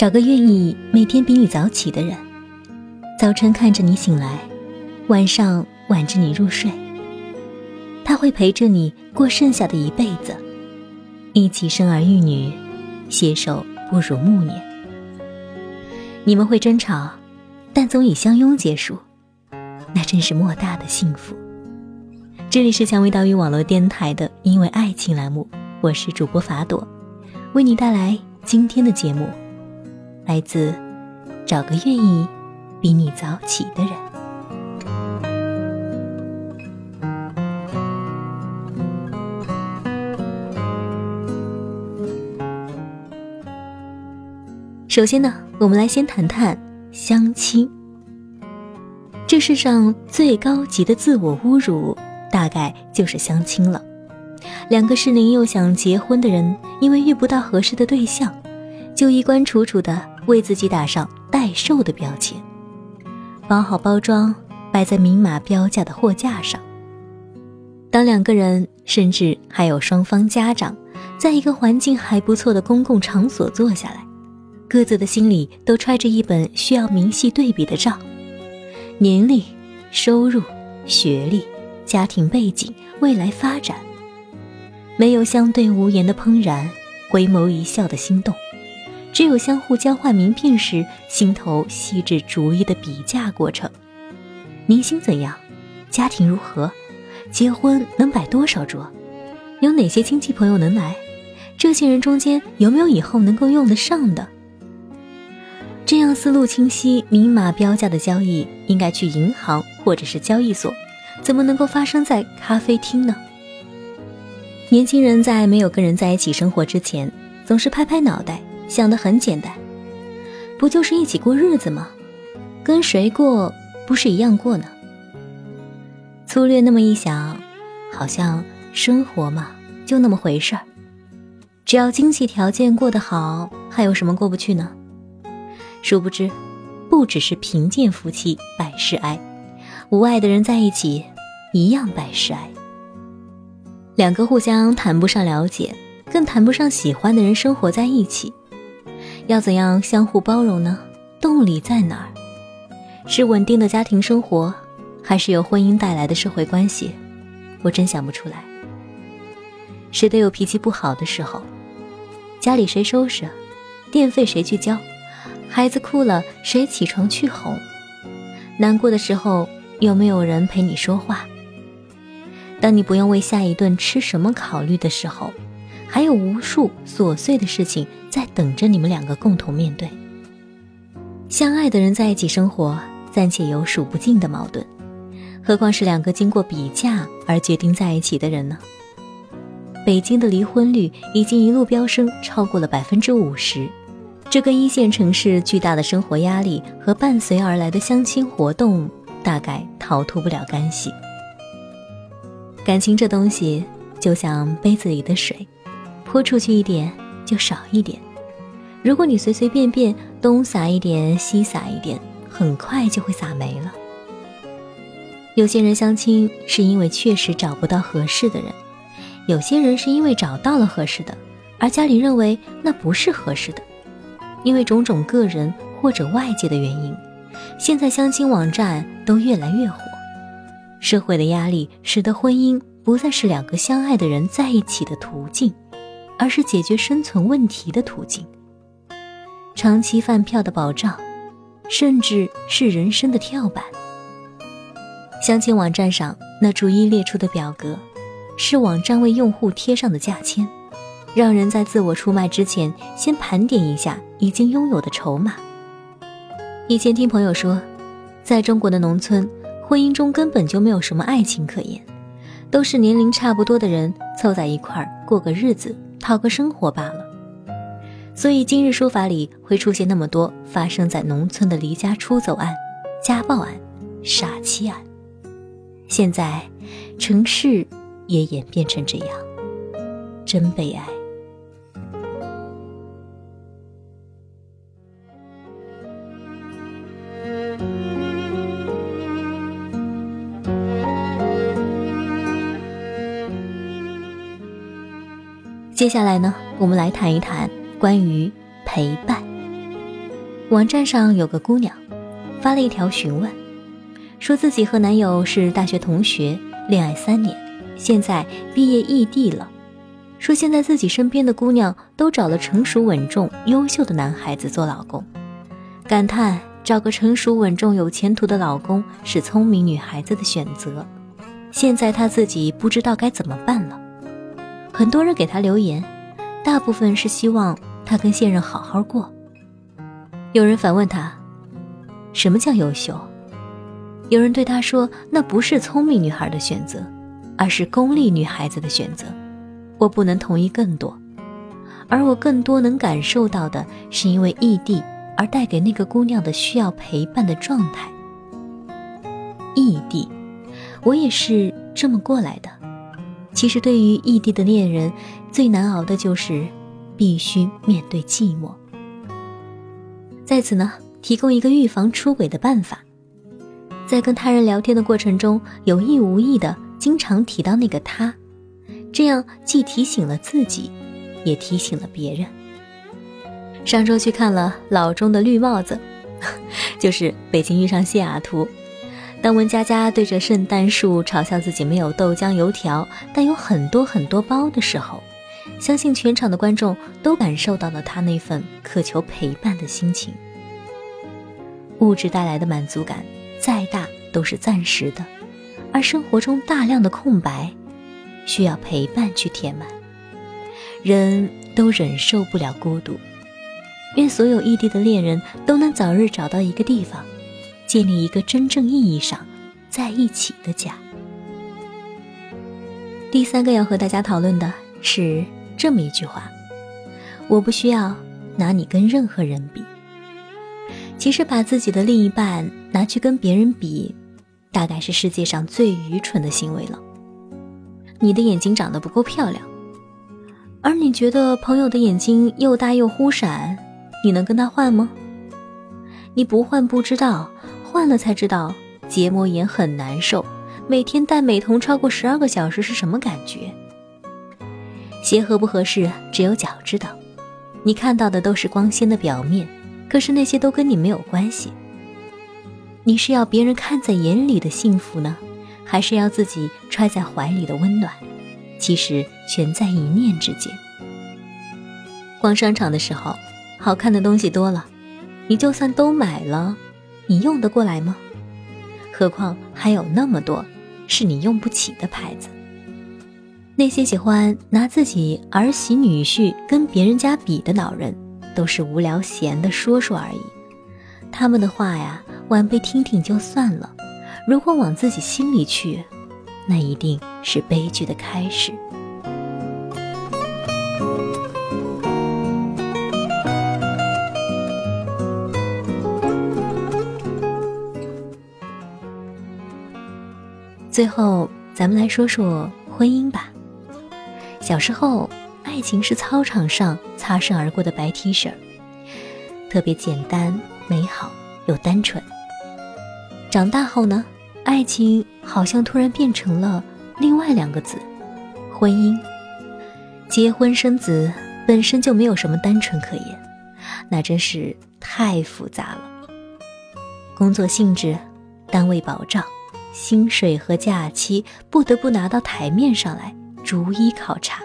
找个愿意每天比你早起的人，早晨看着你醒来，晚上挽着你入睡。他会陪着你过剩下的一辈子，一起生儿育女，携手步入暮年。你们会争吵，但总以相拥结束，那真是莫大的幸福。这里是蔷薇岛屿网络电台的“因为爱情”栏目，我是主播法朵，为你带来今天的节目。来自找个愿意比你早起的人。首先呢，我们来先谈谈相亲。这世上最高级的自我侮辱，大概就是相亲了。两个适龄又想结婚的人，因为遇不到合适的对象，就衣冠楚楚的。为自己打上待售的标签，包好包装，摆在明码标价的货架上。当两个人，甚至还有双方家长，在一个环境还不错的公共场所坐下来，各自的心里都揣着一本需要明细对比的账：年龄、收入、学历、家庭背景、未来发展，没有相对无言的怦然，回眸一笑的心动。只有相互交换名片时，心头细致逐一的比价过程。年薪怎样？家庭如何？结婚能摆多少桌？有哪些亲戚朋友能来？这些人中间有没有以后能够用得上的？这样思路清晰、明码标价的交易，应该去银行或者是交易所，怎么能够发生在咖啡厅呢？年轻人在没有跟人在一起生活之前，总是拍拍脑袋。想的很简单，不就是一起过日子吗？跟谁过不是一样过呢？粗略那么一想，好像生活嘛就那么回事儿。只要经济条件过得好，还有什么过不去呢？殊不知，不只是贫贱夫妻百事哀，无爱的人在一起一样百事哀。两个互相谈不上了解，更谈不上喜欢的人生活在一起。要怎样相互包容呢？动力在哪儿？是稳定的家庭生活，还是由婚姻带来的社会关系？我真想不出来。谁都有脾气不好的时候，家里谁收拾，电费谁去交，孩子哭了谁起床去哄，难过的时候有没有人陪你说话？当你不用为下一顿吃什么考虑的时候。还有无数琐碎的事情在等着你们两个共同面对。相爱的人在一起生活，暂且有数不尽的矛盾，何况是两个经过比价而决定在一起的人呢？北京的离婚率已经一路飙升，超过了百分之五十。这跟一线城市巨大的生活压力和伴随而来的相亲活动，大概逃脱不了干系。感情这东西，就像杯子里的水。泼出去一点就少一点，如果你随随便便东撒一点西撒一点，很快就会撒没了。有些人相亲是因为确实找不到合适的人，有些人是因为找到了合适的，而家里认为那不是合适的。因为种种个人或者外界的原因，现在相亲网站都越来越火，社会的压力使得婚姻不再是两个相爱的人在一起的途径。而是解决生存问题的途径，长期饭票的保障，甚至是人生的跳板。相亲网站上那逐一列出的表格，是网站为用户贴上的价签，让人在自我出卖之前，先盘点一下已经拥有的筹码。以前听朋友说，在中国的农村，婚姻中根本就没有什么爱情可言，都是年龄差不多的人凑在一块过个日子。讨个生活罢了，所以今日说法里会出现那么多发生在农村的离家出走案、家暴案、傻妻案。现在，城市也演变成这样，真悲哀。接下来呢，我们来谈一谈关于陪伴。网站上有个姑娘，发了一条询问，说自己和男友是大学同学，恋爱三年，现在毕业异地了。说现在自己身边的姑娘都找了成熟稳重、优秀的男孩子做老公，感叹找个成熟稳重、有前途的老公是聪明女孩子的选择。现在她自己不知道该怎么办了。很多人给他留言，大部分是希望他跟现任好好过。有人反问他：“什么叫优秀？”有人对他说：“那不是聪明女孩的选择，而是功利女孩子的选择。”我不能同意更多，而我更多能感受到的是因为异地而带给那个姑娘的需要陪伴的状态。异地，我也是这么过来的。其实，对于异地的恋人，最难熬的就是必须面对寂寞。在此呢，提供一个预防出轨的办法：在跟他人聊天的过程中，有意无意的经常提到那个他。这样既提醒了自己，也提醒了别人。上周去看了老钟的绿帽子，就是《北京遇上西雅图》。当文佳佳对着圣诞树嘲笑自己没有豆浆油条，但有很多很多包的时候，相信全场的观众都感受到了他那份渴求陪伴的心情。物质带来的满足感再大都是暂时的，而生活中大量的空白。需要陪伴去填满，人都忍受不了孤独。愿所有异地的恋人都能早日找到一个地方，建立一个真正意义上在一起的家。第三个要和大家讨论的是这么一句话：我不需要拿你跟任何人比。其实把自己的另一半拿去跟别人比，大概是世界上最愚蠢的行为了。你的眼睛长得不够漂亮，而你觉得朋友的眼睛又大又忽闪，你能跟他换吗？你不换不知道，换了才知道结膜炎很难受，每天戴美瞳超过十二个小时是什么感觉？鞋合不合适，只有脚知道。你看到的都是光鲜的表面，可是那些都跟你没有关系。你是要别人看在眼里的幸福呢？还是要自己揣在怀里的温暖，其实全在一念之间。逛商场的时候，好看的东西多了，你就算都买了，你用得过来吗？何况还有那么多是你用不起的牌子。那些喜欢拿自己儿媳女婿跟别人家比的老人，都是无聊闲的说说而已。他们的话呀，晚辈听听就算了。如果往自己心里去，那一定是悲剧的开始。最后，咱们来说说婚姻吧。小时候，爱情是操场上擦身而过的白 T 恤，特别简单、美好又单纯。长大后呢，爱情好像突然变成了另外两个字，婚姻。结婚生子本身就没有什么单纯可言，那真是太复杂了。工作性质、单位保障、薪水和假期不得不拿到台面上来逐一考察，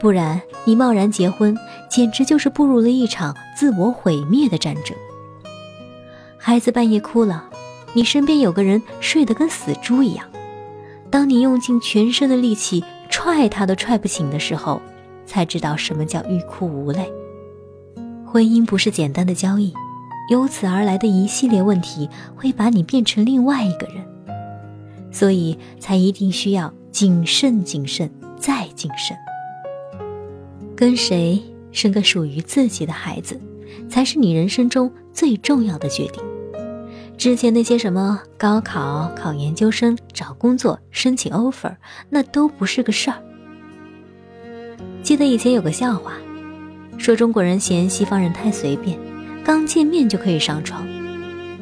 不然你贸然结婚，简直就是步入了一场自我毁灭的战争。孩子半夜哭了，你身边有个人睡得跟死猪一样。当你用尽全身的力气踹他都踹不醒的时候，才知道什么叫欲哭无泪。婚姻不是简单的交易，由此而来的一系列问题会把你变成另外一个人，所以才一定需要谨慎、谨慎再谨慎。跟谁生个属于自己的孩子，才是你人生中最重要的决定。之前那些什么高考、考研究生、找工作、申请 offer，那都不是个事儿。记得以前有个笑话，说中国人嫌西方人太随便，刚见面就可以上床，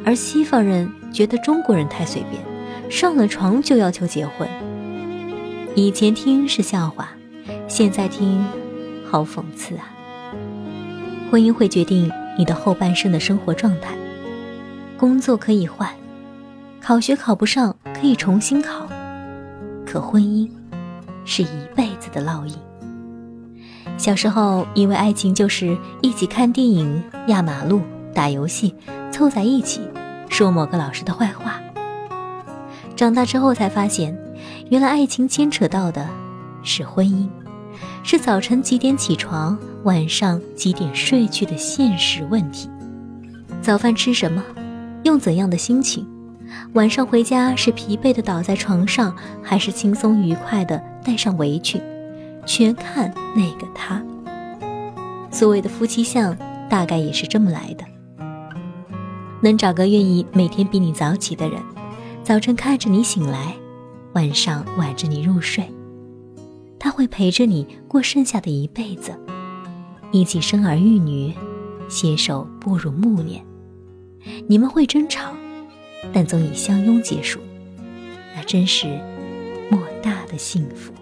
而西方人觉得中国人太随便，上了床就要求结婚。以前听是笑话，现在听好讽刺啊！婚姻会决定你的后半生的生活状态。工作可以换，考学考不上可以重新考，可婚姻是一辈子的烙印。小时候以为爱情就是一起看电影、压马路、打游戏，凑在一起说某个老师的坏话。长大之后才发现，原来爱情牵扯到的是婚姻，是早晨几点起床、晚上几点睡去的现实问题。早饭吃什么？用怎样的心情？晚上回家是疲惫的倒在床上，还是轻松愉快的戴上围裙？全看那个他。所谓的夫妻相，大概也是这么来的。能找个愿意每天比你早起的人，早晨看着你醒来，晚上挽着你入睡，他会陪着你过剩下的一辈子，一起生儿育女，携手步入暮年。你们会争吵，但总以相拥结束，那真是莫大的幸福。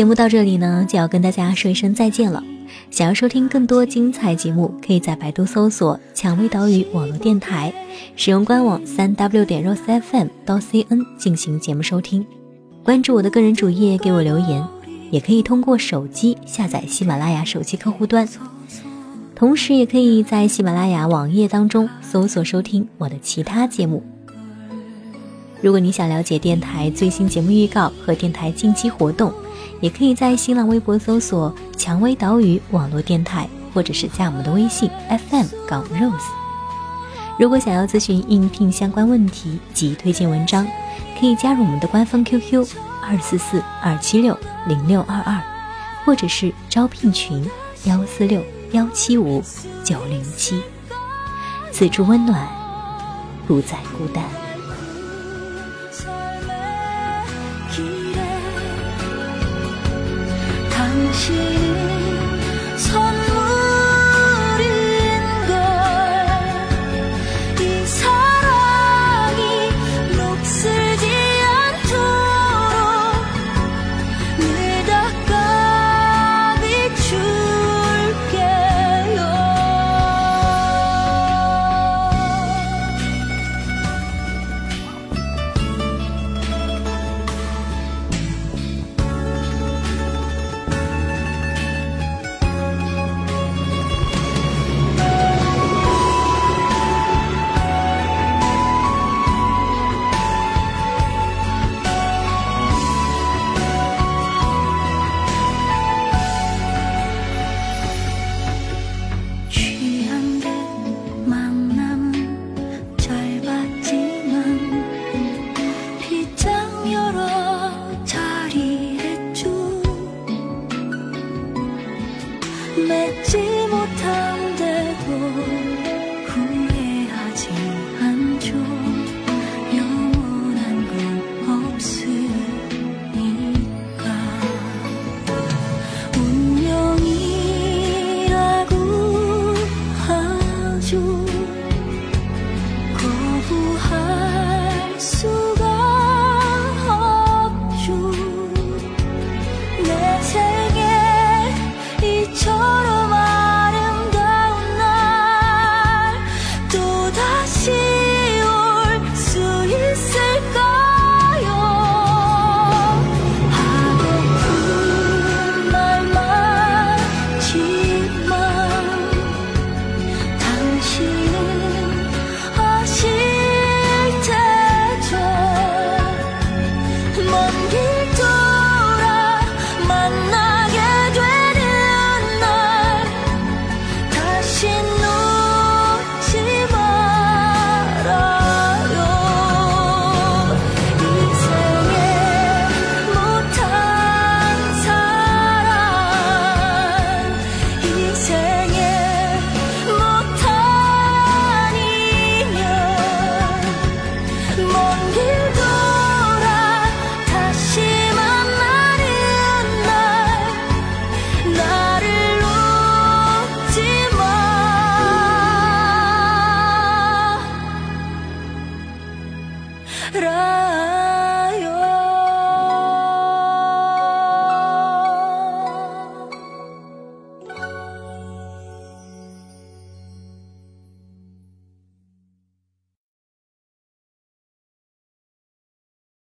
节目到这里呢，就要跟大家说一声再见了。想要收听更多精彩节目，可以在百度搜索“蔷薇岛屿网络电台”，使用官网三 w 点 rosefm 到 cn 进行节目收听。关注我的个人主页，给我留言，也可以通过手机下载喜马拉雅手机客户端，同时也可以在喜马拉雅网页当中搜索收听我的其他节目。如果你想了解电台最新节目预告和电台近期活动，也可以在新浪微博搜索“蔷薇岛屿网络电台”，或者是加我们的微信 FM 杠 Rose。如果想要咨询应聘相关问题及推荐文章，可以加入我们的官方 QQ 二四四二七六零六二二，或者是招聘群幺四六幺七五九零七。此处温暖，不再孤单。心。